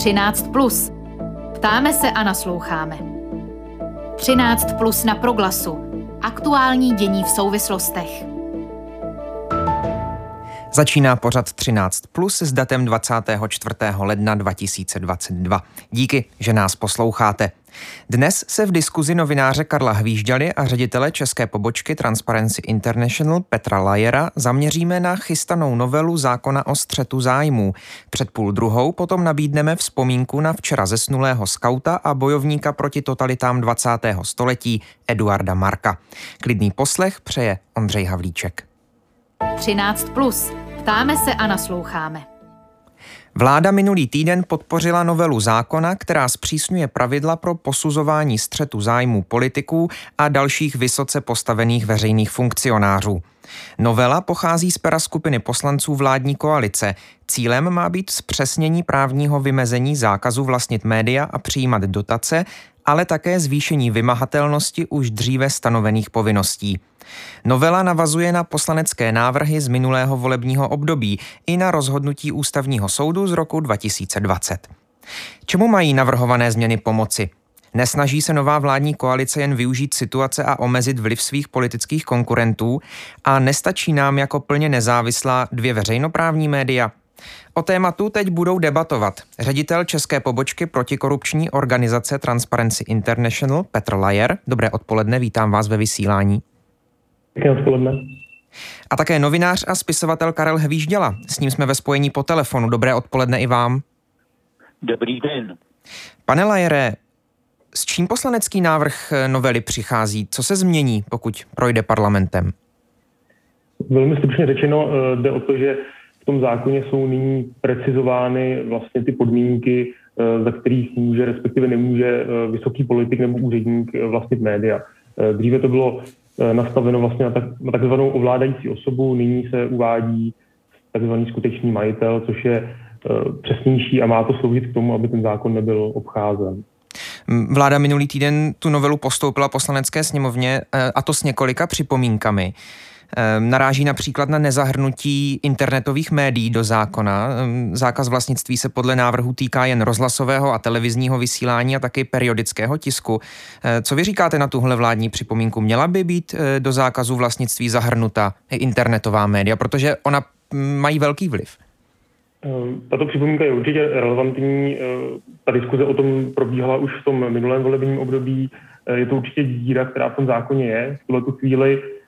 13. Plus. Ptáme se a nasloucháme. 13 plus na proglasu. Aktuální dění v souvislostech. Začíná pořad 13 plus s datem 24. ledna 2022. Díky, že nás posloucháte. Dnes se v diskuzi novináře Karla Hvížďaly a ředitele české pobočky Transparency International Petra Lajera zaměříme na chystanou novelu zákona o střetu zájmů. Před půl druhou potom nabídneme vzpomínku na včera zesnulého skauta a bojovníka proti totalitám 20. století Eduarda Marka. Klidný poslech přeje Ondřej Havlíček. 13 plus. Ptáme se a nasloucháme. Vláda minulý týden podpořila novelu zákona, která zpřísňuje pravidla pro posuzování střetu zájmů politiků a dalších vysoce postavených veřejných funkcionářů. Novela pochází z pera skupiny poslanců vládní koalice. Cílem má být zpřesnění právního vymezení zákazu vlastnit média a přijímat dotace, ale také zvýšení vymahatelnosti už dříve stanovených povinností. Novela navazuje na poslanecké návrhy z minulého volebního období i na rozhodnutí ústavního soudu z roku 2020. Čemu mají navrhované změny pomoci? Nesnaží se nová vládní koalice jen využít situace a omezit vliv svých politických konkurentů a nestačí nám jako plně nezávislá dvě veřejnoprávní média? O tématu teď budou debatovat ředitel české pobočky protikorupční organizace Transparency International Petr Lajer. Dobré odpoledne, vítám vás ve vysílání. Pěkné odpoledne. A také novinář a spisovatel Karel Hvížděla. S ním jsme ve spojení po telefonu. Dobré odpoledne i vám. Dobrý den. Pane Lajere, s čím poslanecký návrh novely přichází? Co se změní, pokud projde parlamentem? Velmi stručně řečeno eh, jde o to, že tom zákoně jsou nyní precizovány vlastně ty podmínky, eh, za kterých může, respektive nemůže eh, vysoký politik nebo úředník vlastnit média. Dříve to bylo nastaveno vlastně na, tak, na takzvanou ovládající osobu, nyní se uvádí takzvaný skutečný majitel, což je přesnější a má to sloužit k tomu, aby ten zákon nebyl obcházen. Vláda minulý týden tu novelu postoupila poslanecké sněmovně a to s několika připomínkami. Ehm, naráží například na nezahrnutí internetových médií do zákona. Ehm, zákaz vlastnictví se podle návrhu týká jen rozhlasového a televizního vysílání a taky periodického tisku. Ehm, co vy říkáte na tuhle vládní připomínku? Měla by být do zákazu vlastnictví zahrnuta internetová média, protože ona mají velký vliv? Tato připomínka je určitě relevantní. Ta diskuze o tom probíhala už v tom minulém volebním období. Je to určitě díra, která v tom zákoně je. V tuhle tu chvíli Eh,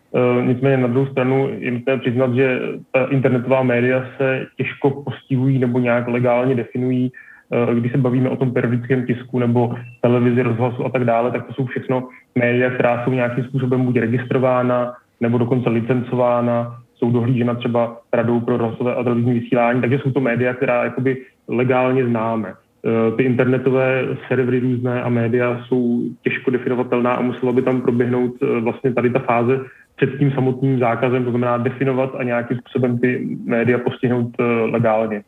nicméně na druhou stranu je nutné přiznat, že ta internetová média se těžko postihují nebo nějak legálně definují. Eh, když se bavíme o tom periodickém tisku nebo televizi, rozhlasu a tak dále, tak to jsou všechno média, která jsou nějakým způsobem buď registrována nebo dokonce licencována, jsou dohlížena třeba radou pro rozhlasové a televizní vysílání, takže jsou to média, která jakoby legálně známe. Eh, ty internetové servery různé a média jsou těžko definovatelná a musela by tam proběhnout vlastně tady ta fáze před tím samotným zákazem, to znamená definovat a nějakým způsobem ty média postihnout eh, legálně.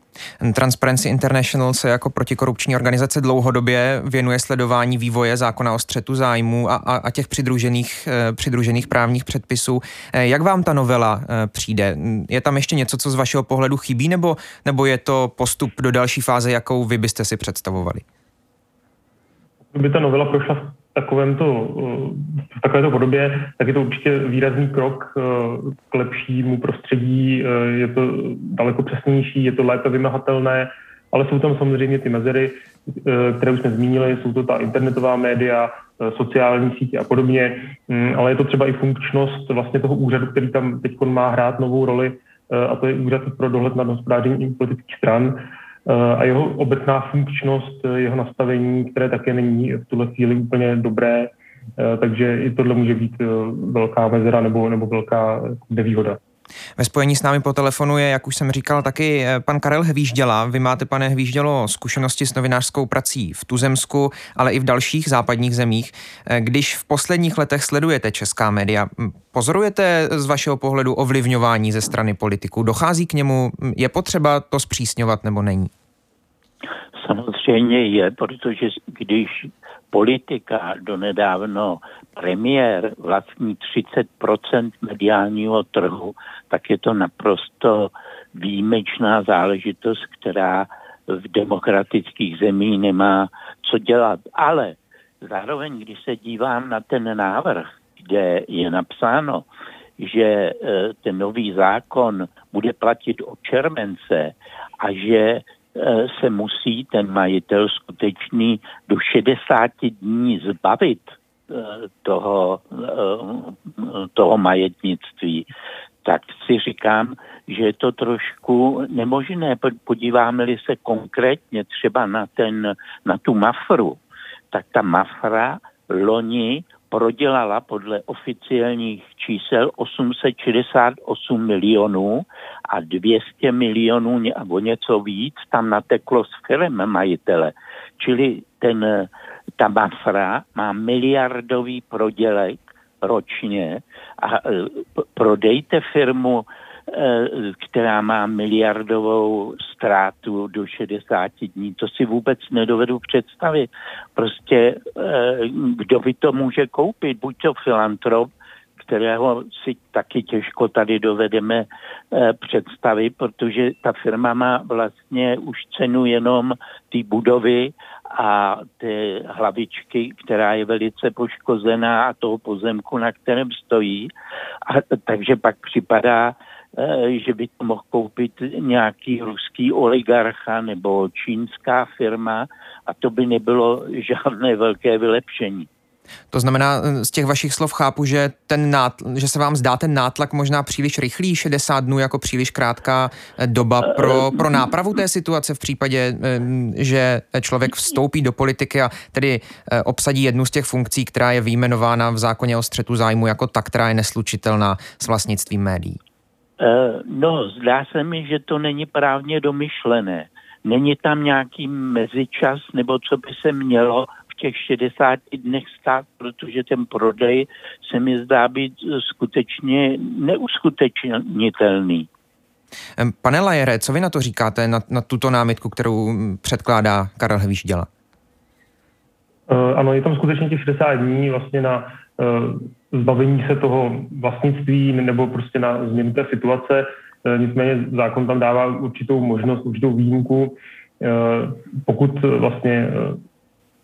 Transparency International se jako protikorupční organizace dlouhodobě věnuje sledování vývoje zákona o střetu zájmů a, a, a těch přidružených, eh, přidružených právních předpisů. Eh, jak vám ta novela přijde? Je tam ještě něco, co z vašeho pohledu chybí, nebo, nebo je to postup do další fáze, jakou vy byste si představovali? Kdyby ta novela prošla takovémto, v takovéto podobě, tak je to určitě výrazný krok eh, k lepšímu prostředí, eh, je to daleko přesnější, je to lépe vymahatelné, ale jsou tam samozřejmě ty mezery, eh, které už jsme zmínili, jsou to ta internetová média, sociální sítě a podobně, mm, ale je to třeba i funkčnost vlastně toho úřadu, který tam teď má hrát novou roli, a to je úřad pro dohled nad hospodářením politických stran a jeho obecná funkčnost, jeho nastavení, které také není v tuhle chvíli úplně dobré, eh, takže i tohle může být eh, velká mezera nebo, nebo velká nevýhoda. Ve spojení s námi po telefonu je, jak už jsem říkal, taky eh, pan Karel Hvížděla. Vy máte, pane Hvíždělo, zkušenosti s novinářskou prací v Tuzemsku, ale i v dalších západních zemích. Když v posledních letech sledujete česká média, pozorujete z vašeho pohledu ovlivňování ze strany politiků? Dochází k němu? Je potřeba to zpřísňovat nebo není? Samozřejmě je, protože když politika donedávno premiér vlastní 30% mediálního trhu, tak je to naprosto výjimečná záležitost, která v demokratických zemích nemá co dělat. Ale zároveň, když se dívám na ten návrh, kde je napsáno, že e, ten nový zákon bude platit od července a že se musí ten majitel skutečný do 60 dní zbavit e, toho, toho majetnictví, tak si říkám, že je to trošku nemožné. Podíváme-li se konkrétně třeba na, ten, na tu Mafru, tak ta Mafra loni prodělala podle oficiálních čísel 868 milionů a 200 milionů nebo něco víc tam nateklo s firm majitele. Čili ten, ta Mafra má miliardový prodělek ročně a e, prodejte firmu Eh, která má miliardovou ztrátu do 60 dní. To si vůbec nedovedu představit. Prostě eh, kdo by to může koupit? Buď to filantrop, kterého si taky těžko tady dovedeme eh, představit, protože ta firma má vlastně už cenu jenom té budovy a ty hlavičky, která je velice poškozená a toho pozemku, na kterém stojí. A, takže pak připadá, Eh, že by to mohl koupit nějaký ruský oligarcha nebo čínská firma a to by nebylo žádné velké vylepšení. To znamená, eh, z těch vašich slov chápu, že, ten nátl, že se vám zdá ten nátlak možná příliš rychlý, 60 dnů jako příliš krátká eh, doba pro, pro nápravu té situace v případě, že člověk vstoupí do politiky a tedy obsadí jednu z těch funkcí, která je výjmenována v zákoně o střetu zájmu jako ta, která je neslučitelná s vlastnictvím médií. Eh, no, zdá se mi, že to není právně domyšlené. Není tam nějaký mezičas, nebo co by se mělo v těch 60 dnech stát, protože ten prodej se mi zdá být skutečně neuskutečnitelný. Pane Lajere, co vy na to říkáte, na, na tuto námitku, kterou předkládá Karel Hevíš děla? Uh, ano, je tam skutečně těch 60 dní vlastně na uh, zbavení se toho vlastnictví nebo prostě na změnu té situace. E, nicméně zákon tam dává určitou možnost, určitou výjimku, e, pokud vlastně e,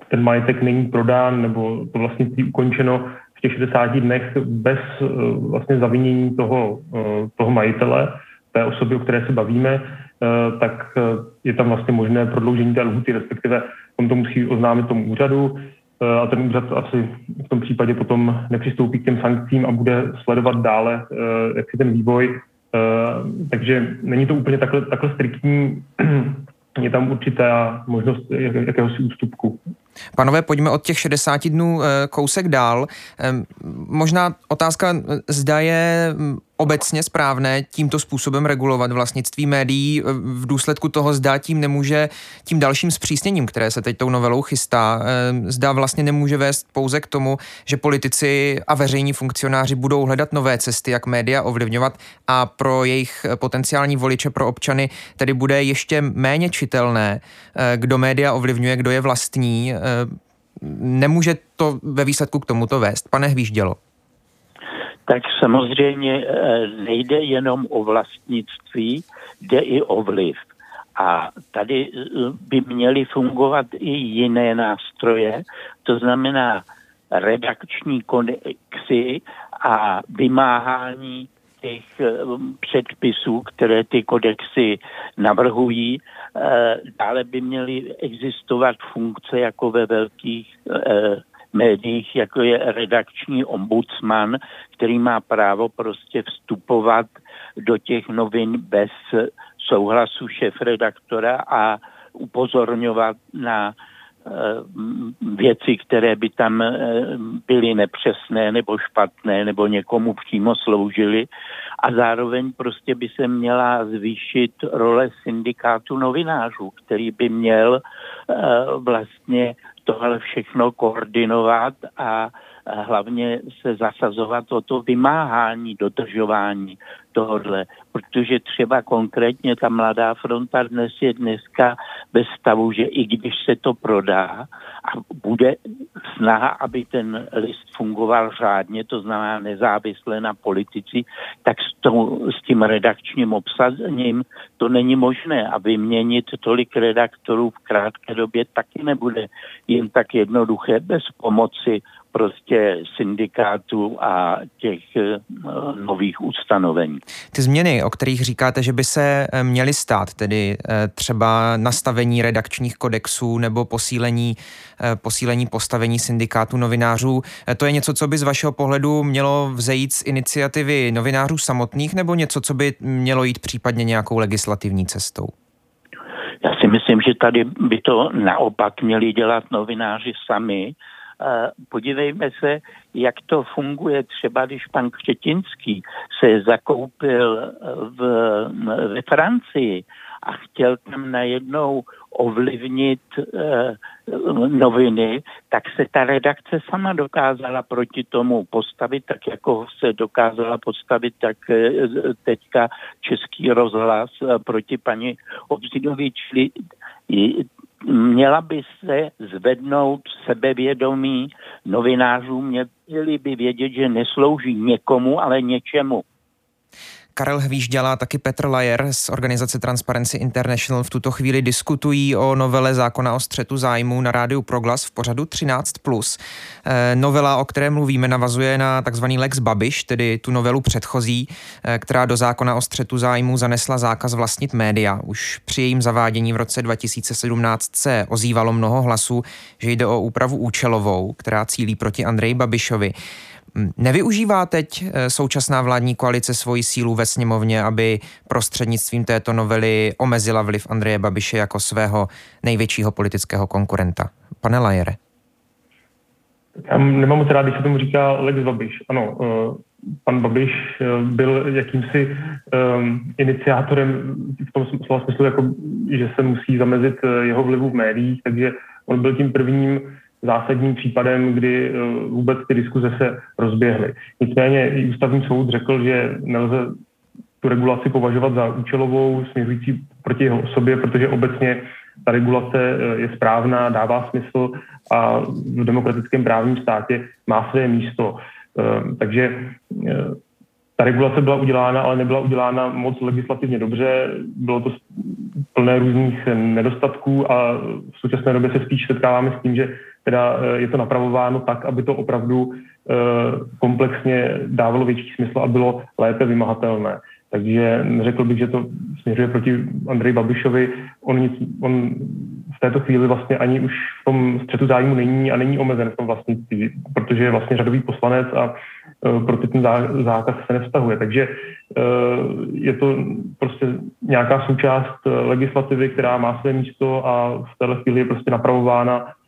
ten majetek není prodán nebo to vlastnictví ukončeno v těch 60 dnech bez vlastně zavinění toho, toho majitele, té osoby, o které se bavíme, tak je tam vlastně možné prodloužení té lhuty, respektive on to musí oznámit tomu úřadu, a ten úřad asi v tom případě potom nepřistoupí k těm sankcím a bude sledovat dále, eh, jak je ten vývoj. Eh, takže není to úplně takhle, takhle striktní, je tam určitá možnost jakéhosi ústupku. Panové, pojďme od těch 60 dnů kousek dál. Možná otázka, zda je obecně správné tímto způsobem regulovat vlastnictví médií. V důsledku toho zdá tím nemůže, tím dalším zpřísněním, které se teď tou novelou chystá, eh, zdá vlastně nemůže vést pouze k tomu, že politici a veřejní funkcionáři budou hledat nové cesty, jak média ovlivňovat a pro jejich potenciální voliče, pro občany, tedy bude ještě méně čitelné, eh, kdo média ovlivňuje, kdo je vlastní. Eh, nemůže to ve výsledku k tomuto vést. Pane Hvíždělo tak samozřejmě eh, nejde jenom o vlastnictví, jde i o vliv. A tady eh, by měly fungovat i jiné nástroje, to znamená redakční kodexy a vymáhání těch eh, předpisů, které ty kodexy navrhují. Dále by měly existovat funkce jako ve velkých médiích, jako je redakční ombudsman, který má právo prostě vstupovat do těch novin bez souhlasu šéf-redaktora a upozorňovat na eh, věci, které by tam eh, byly nepřesné nebo špatné nebo někomu přímo sloužily. A zároveň prostě by se měla zvýšit role syndikátu novinářů, který by měl eh, vlastně tohle všechno koordinovat a hlavně se zasazovat o to vymáhání, dodržování tohodle, protože třeba konkrétně ta mladá fronta dnes je dneska ve stavu, že i když se to prodá a bude snaha, aby ten list fungoval řádně, to znamená nezávisle na politici, tak s, to, s tím redakčním obsazením to není možné a vyměnit tolik redaktorů v krátké době taky nebude jen tak jednoduché bez pomoci prostě syndikátů a těch eh, nových ustanovení. Ty změny, o kterých říkáte, že by se eh, měly stát, tedy eh, třeba nastavení redakčních kodexů nebo posílení, posílení postavení syndikátu novinářů, to je něco, co by z vašeho pohledu mělo vzejít z iniciativy novinářů samotných nebo něco, co by mělo jít případně nějakou legislativní cestou? Já si myslím, že tady by to naopak měli dělat novináři sami, podívejme se, jak to funguje. Třeba, když pan Křetinský se zakoupil v, ve Francii a chtěl tam najednou ovlivnit eh, noviny, tak se ta redakce sama dokázala proti tomu postavit, tak jako se dokázala postavit tak eh, teďka Český rozhlas eh, proti paní Obzidovi, čili měla by se zvednout sebevědomí novinářů, měli by vědět, že neslouží někomu, ale něčemu. Karel Hvížďala, taky Petr Lajer z organizace Transparency International v tuto chvíli diskutují o novele zákona o střetu zájmu na rádiu Proglas v pořadu 13+. E, novela, o které mluvíme, navazuje na takzvaný Lex Babiš, tedy tu novelu předchozí, e, která do zákona o střetu zájmu zanesla zákaz vlastnit média. Už při jejím zavádění v roce 2017 se ozývalo mnoho hlasů, že jde o úpravu účelovou, která cílí proti Andreji Babišovi. Nevyužívá teď eh, současná vládní koalice svoji sílu ve sněmovně, aby prostřednictvím této novely omezila vliv Andreje Babiše jako svého největšího politického konkurenta? Pane Lajere. Já nemám moc rád, když se tomu říká Lex Babiš. Ano, uh, pan Babiš uh, byl jakýmsi iniciátorem v tom slova smyslu, jako, že se musí zamezit jeho vlivu v médiích, takže on byl tím prvním zásadním případem, kdy eh, vůbec ty diskuze se rozběhly. Nicméně i ústavní soud řekl, že nelze tu regulaci považovat za účelovou, směřující proti jeho osobě, protože obecně ta regulace eh, je správná, dává smysl a v demokratickém právním státě má své místo. Eh, takže ta regulace byla udělána, ale nebyla udělána moc legislativně dobře, bylo to plné různých nedostatků a v současné době se spíš setkáváme s tím, že teda eh, je to napravováno tak, aby to opravdu eh, komplexně dávalo větší smysl a bylo lépe vymahatelné. Takže řekl bych, že to směřuje proti Andreji Babišovi. On, nic, on v této chvíli vlastně ani už v tom střetu zájmu není a není omezen v tom vlastnictví, protože je vlastně řadový poslanec a uh, pro ten zákaz se nevztahuje. Takže je to prostě nějaká součást legislativy, která má své místo a v této chvíli je prostě napravována Eh,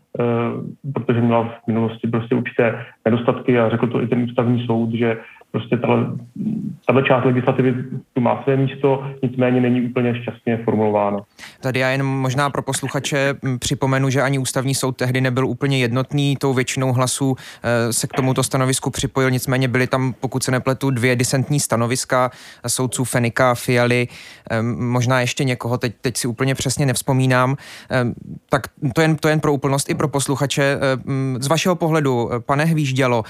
protože měla v minulosti prostě určité nedostatky a řekl to i ten ústavní soud, že prostě tahle část legislativy tu má své místo, nicméně není úplně šťastně formulována. Tady já jen možná pro posluchače připomenu, že ani ústavní soud tehdy nebyl úplně jednotný, tou většinou hlasů eh, se k tomuto stanovisku připojil, nicméně byly tam, pokud se nepletu, dvě disentní stanoviska soudců Fenika, Fialy, eh, možná ještě někoho, teď, teď si úplně přesně nevzpomínám. Eh, tak to jen, to jen pro úplnost i pro posluchače. Z vašeho pohledu, pane Hvíždělo,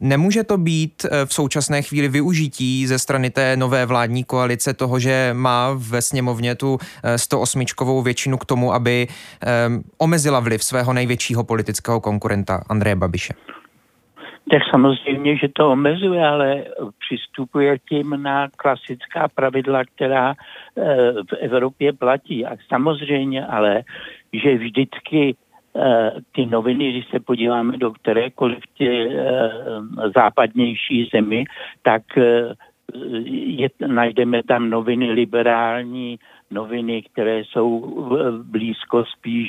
nemůže to být v současnosti současné chvíli využití ze strany té nové vládní koalice toho, že má ve sněmovně tu 108 eh, většinu k tomu, aby um, omezila vliv svého největšího politického konkurenta Andreje Babiše? Tak samozřejmě, že to omezuje, ale přistupuje tím na klasická pravidla, která eh, v Evropě platí. A samozřejmě ale, že vždycky ty noviny, když se podíváme do kterékoliv tě, eh, západnější zemi, tak eh, je, najdeme tam noviny liberální, noviny, které jsou blízko spíš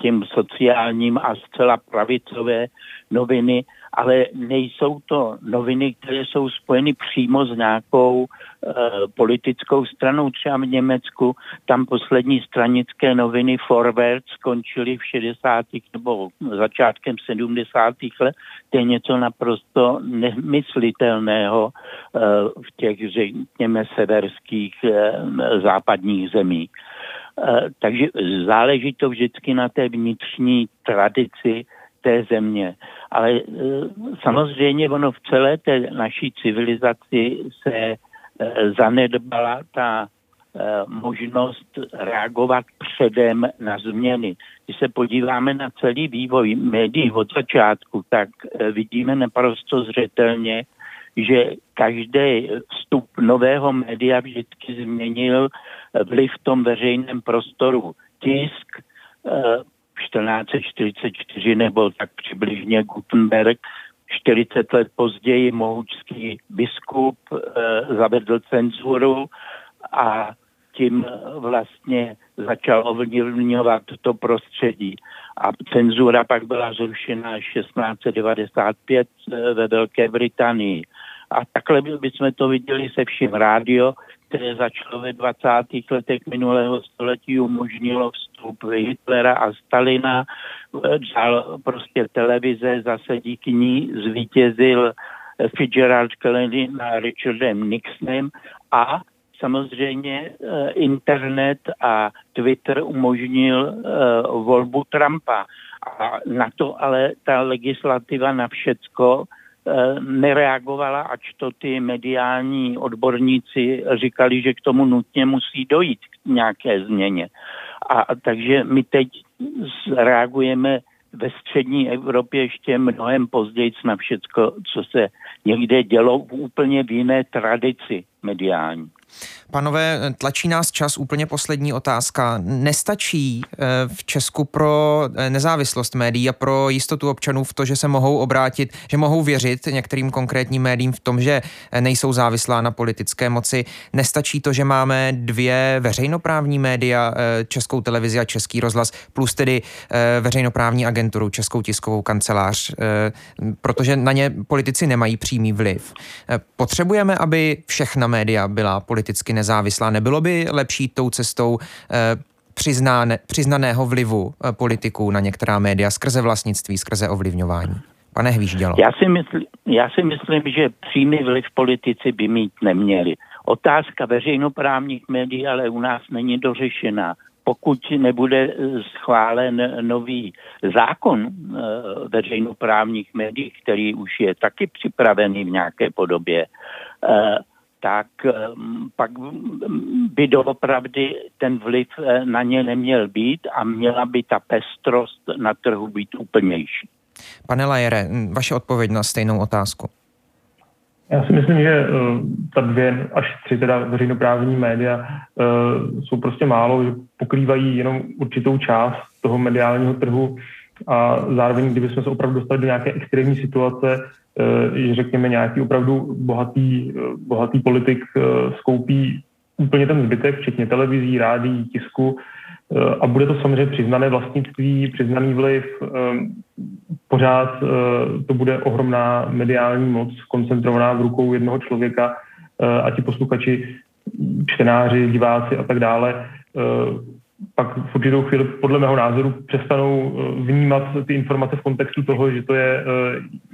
těm sociálním a zcela pravicové noviny ale nejsou to noviny, které jsou spojeny přímo s nějakou e, politickou stranou. Třeba v Německu tam poslední stranické noviny Forward skončily v 60. nebo začátkem 70. let. To je něco naprosto nemyslitelného e, v těch, řekněme, severských e, západních zemích. Takže záleží to vždycky na té vnitřní tradici té země. Ale e, samozřejmě ono v celé té naší civilizaci se e, zanedbala ta e, možnost reagovat předem na změny. Když se podíváme na celý vývoj médií od začátku, tak vidíme naprosto zřetelně, že každý vstup nového média vždycky změnil vliv v tom veřejném prostoru. Tisk, 1444 nebo tak přibližně Gutenberg, 40 let později mohoučský biskup e, zavedl cenzuru a tím vlastně začal ovlivňovat to prostředí. A cenzura pak byla zrušena až 1695 eh, ve Velké Británii. A takhle bychom to viděli se vším rádio, které začalo ve 20. letech minulého století, umožnilo vstup Hitlera a Stalina. Dál prostě televize zase díky ní zvítězil Fitzgerald Kennedy na Richardem Nixonem a samozřejmě eh, internet a Twitter umožnil eh, volbu Trumpa. A na to ale ta legislativa na všecko Eh, nereagovala, ač to ty mediální odborníci říkali, že k tomu nutně musí dojít k nějaké změně. A, takže my teď reagujeme ve střední Evropě ještě mnohem později na všecko, co se někde dělo v úplně v jiné tradici mediální. Panové, tlačí nás čas, úplně poslední otázka. Nestačí eh, v Česku pro eh, nezávislost médií a pro jistotu občanů v to, že se mohou obrátit, že mohou věřit některým konkrétním médiím v tom, že eh, nejsou závislá na politické moci. Nestačí to, že máme dvě veřejnoprávní média, Českou televizi a Český rozhlas, plus tedy veřejnoprávní agenturu, Českou tiskovou kancelář, protože na ně politici nemají přímý vliv. Potřebujeme, aby všechna média byla politicky nezávislá. Nebylo by lepší tou cestou eh, přiznáne, přiznaného vlivu eh, politiků na některá média skrze vlastnictví, skrze ovlivňování? Pane Hvíždělo. Já si, mysl, já si myslím, že přímý vliv politici by mít neměli. Otázka veřejnoprávních médií ale u nás není dořešená. Pokud nebude eh, schválen nový zákon veřejnoprávních médií, který už je taky připravený v nějaké podobě, tak ehm, pak by doopravdy ten vliv eh, na ně neměl být a měla by ta pestrost na trhu být úplnější. Pane Lajere, vaše odpověď na stejnou otázku. Já si myslím, že eh, ta dvě až tři teda veřejnoprávní média eh, jsou prostě málo, že pokrývají jenom určitou část toho mediálního trhu a zároveň, kdybychom se opravdu dostali do nějaké extrémní situace, že řekněme nějaký opravdu bohatý, eh, bohatý politik eh, skoupí úplně ten zbytek, včetně televizí, rádií, tisku a bude to samozřejmě přiznané vlastnictví, přiznaný vliv, pořád to bude ohromná mediální moc koncentrovaná v rukou jednoho člověka a ti posluchači, čtenáři, diváci a tak dále pak v určitou chvíli podle mého názoru přestanou eh, vnímat ty informace v kontextu toho, že to je eh,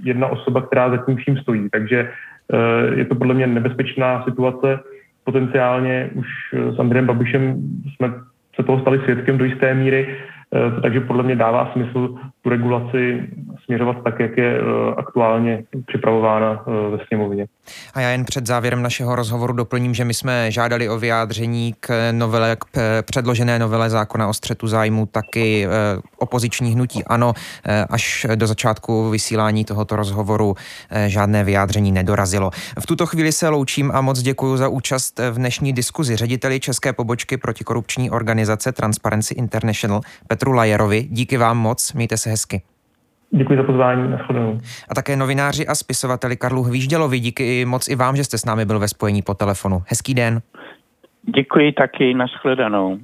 jedna osoba, která za tím vším stojí. Takže eh, je to podle mě nebezpečná situace. Potenciálně už s Andrejem Babišem jsme se toho stali svědkem do jisté míry. Takže podle mě dává smysl tu regulaci směřovat tak, jak je eh, aktuálně připravována eh, ve sněmovně. A já jen před závěrem našeho rozhovoru doplním, že my jsme žádali o vyjádření k novele, k předložené novele zákona o střetu zájmu taky opoziční hnutí ANO. Až do začátku vysílání tohoto rozhovoru žádné vyjádření nedorazilo. V tuto chvíli se loučím a moc děkuji za účast v dnešní diskuzi řediteli České pobočky protikorupční organizace Transparency International Petru Lajerovi. Díky vám moc, mějte se hezky. Děkuji za pozvání, nashledanou. A také novináři a spisovateli Karlu Hvíždělovi, díky moc i vám, že jste s námi byl ve spojení po telefonu. Hezký den. Děkuji taky, nashledanou.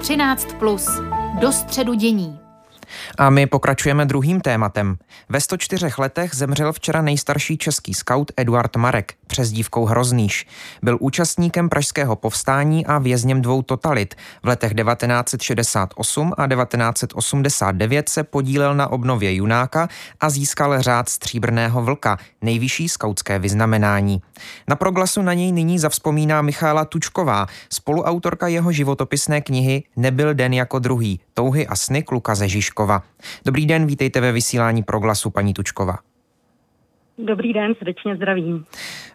13 plus. Do středu dění. A my pokračujeme druhým tématem. Ve 104 letech zemřel včera nejstarší český skaut Eduard Marek, přezdívkou Hroznýš. Byl účastníkem pražského povstání a vězněm dvou totalit. V letech 1968 a 1989 se podílel na obnově Junáka a získal řád Stříbrného vlka, nejvyšší skautské vyznamenání. Na proglasu na něj nyní zavzpomíná Michála Tučková, spoluautorka jeho životopisné knihy Nebyl den jako druhý, touhy a sny Kluka ze Žižkova. Dobrý den, vítejte ve vysílání proglasu, paní Tučkova. Dobrý den, srdečně zdravím.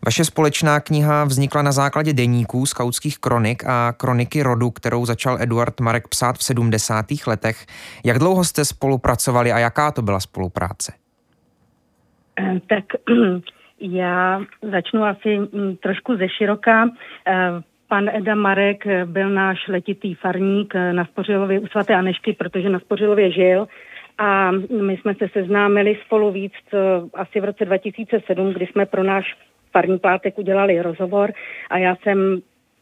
Vaše společná kniha vznikla na základě deníků, skautských kronik a kroniky rodu, kterou začal Eduard Marek psát v 70. letech. Jak dlouho jste spolupracovali a jaká to byla spolupráce? Eh, tak já začnu asi mm, trošku ze široka. Pan Eda Marek byl náš letitý farník na Spořilově u svaté Anešky, protože na Spořilově žil a my jsme se seznámili spolu víc asi v roce 2007, kdy jsme pro náš farní pátek udělali rozhovor a já jsem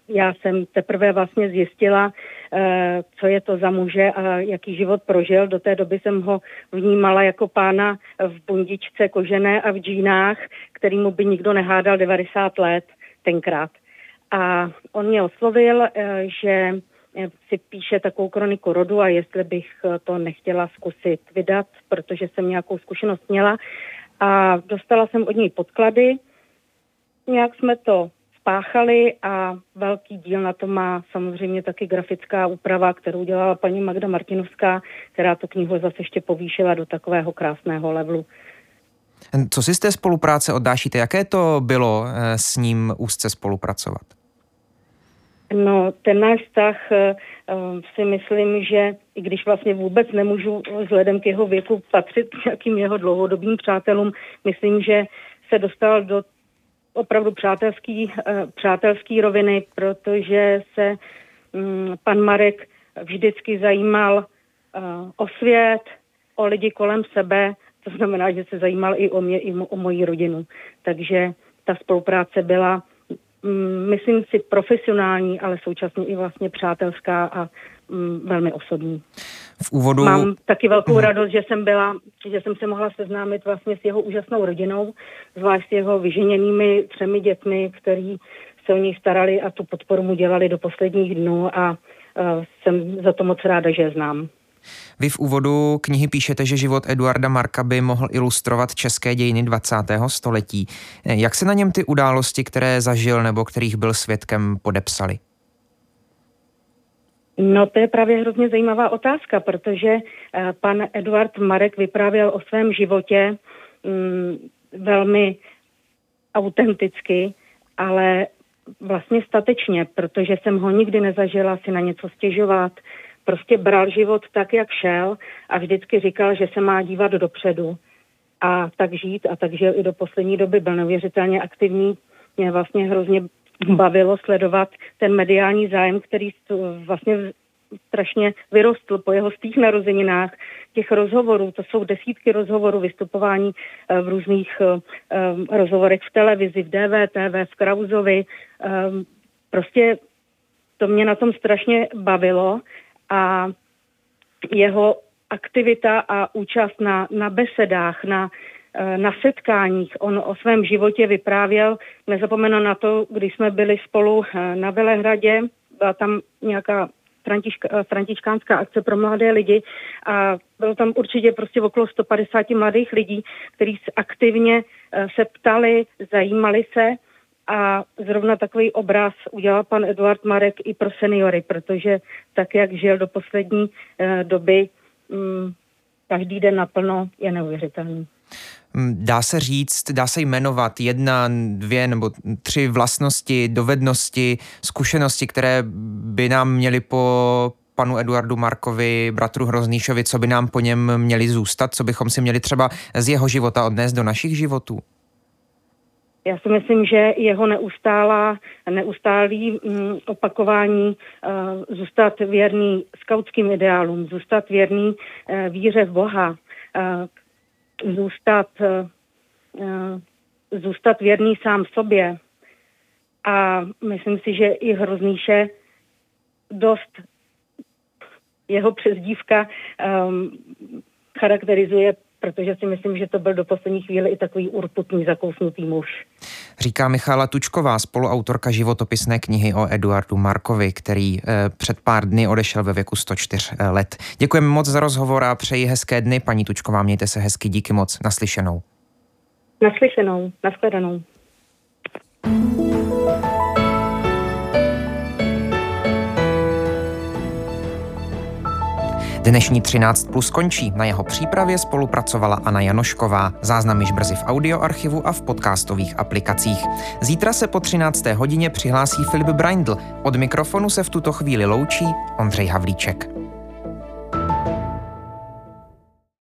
já jsem teprve vlastně zjistila, eh, co je to za muže a jaký život prožil. Do té doby jsem ho vnímala jako pána v bundičce kožené a v džínách, kterýmu by nikdo nehádal 90 let tenkrát. A on mě oslovil, eh, že si píše takovou kroniku rodu a jestli bych to nechtěla zkusit vydat, protože jsem nějakou zkušenost měla. A dostala jsem od něj podklady, nějak jsme to spáchali a velký díl na to má samozřejmě taky grafická úprava, kterou dělala paní Magda Martinovská, která tu knihu zase ještě povýšila do takového krásného levelu. Co si z té spolupráce oddášíte? Jaké to bylo eh, s ním úzce spolupracovat? No, ten náš vztah uh, si myslím, že i když vlastně vůbec nemůžu vzhledem k jeho věku patřit nějakým jeho dlouhodobým přátelům, myslím, že se dostal do opravdu přátelský, přátelský roviny, protože se um, pan Marek vždycky zajímal o svět, o lidi kolem sebe, to znamená, že se zajímal i o mě, i o moji rodinu. Takže ta spolupráce byla Mm, myslím si, profesionální, ale současně i vlastně přátelská a mm, velmi osobní. V úvodu... Mám taky velkou hmm. radost, že jsem byla, že jsem se mohla seznámit vlastně s jeho úžasnou rodinou, zvlášť s jeho vyženěnými třemi dětmi, který se o něj starali a tu podporu mu dělali do posledních dnů a uh, jsem za to moc ráda, že je znám. Vy v úvodu knihy píšete, že život Eduarda Marka by mohl ilustrovat české dějiny 20. století. Jak se na něm ty události, které zažil nebo kterých byl svědkem, podepsali? No to je právě hrozně zajímavá otázka, protože uh, pan Eduard Marek vyprávěl o svém životě um, velmi autenticky, ale vlastně statečně, protože jsem ho nikdy nezažila si na něco stěžovat, prostě bral život tak, jak šel a vždycky říkal, že se má dívat dopředu a tak žít a tak žil i do poslední doby, byl neuvěřitelně aktivní. Mě vlastně hrozně bavilo sledovat ten mediální zájem, který vlastně strašně vyrostl po jeho stých narozeninách, těch rozhovorů, to jsou desítky rozhovorů, vystupování eh, v různých eh, rozhovorech v televizi, v DVTV, v Krauzovi. Eh, prostě to mě na tom strašně bavilo a jeho aktivita a účast na, na besedách, na, eh, na setkáních. On o svém životě vyprávěl, nezapomenu na to, když jsme byli spolu eh, na Velehradě, byla tam nějaká eh, františkánská akce pro mladé lidi a bylo tam určitě prostě okolo 150 mladých lidí, kteří aktivně se ptali, zajímali se a zrovna takový obraz udělal pan Eduard Marek i pro seniory, protože tak, jak žil do poslední eh, doby, mm, každý den naplno je neuvěřitelný. Mm, dá se říct, dá se jmenovat jedna, dvě nebo tři vlastnosti, dovednosti, zkušenosti, které by nám měly po panu Eduardu Markovi, bratru Hroznýšovi, co by nám po něm měli zůstat, co bychom si měli třeba z jeho života odnést do našich životů? Já si myslím, že jeho neustálá, neustálý mm, opakování uh, zůstat věrný skautským ideálům, zůstat věrný uh, víře v Boha, uh, zůstat, zůstat věrný sám sobě. A myslím si, že i Hroznýše dost jeho přezdívka um, charakterizuje protože si myslím, že to byl do poslední chvíli i takový urputný, zakousnutý muž. Říká Michála Tučková, spoluautorka životopisné knihy o Eduardu Markovi, který eh, před pár dny odešel ve věku 104 eh, let. Děkujeme moc za rozhovor a přeji hezké dny. Paní Tučková, mějte se hezky, díky moc. Naslyšenou. Naslyšenou, nashledanou. Dnešní 13 plus končí. Na jeho přípravě spolupracovala Anna Janošková. Záznam již brzy v audioarchivu a v podcastových aplikacích. Zítra se po 13. hodině přihlásí Filip Braindl. Od mikrofonu se v tuto chvíli loučí Ondřej Havlíček.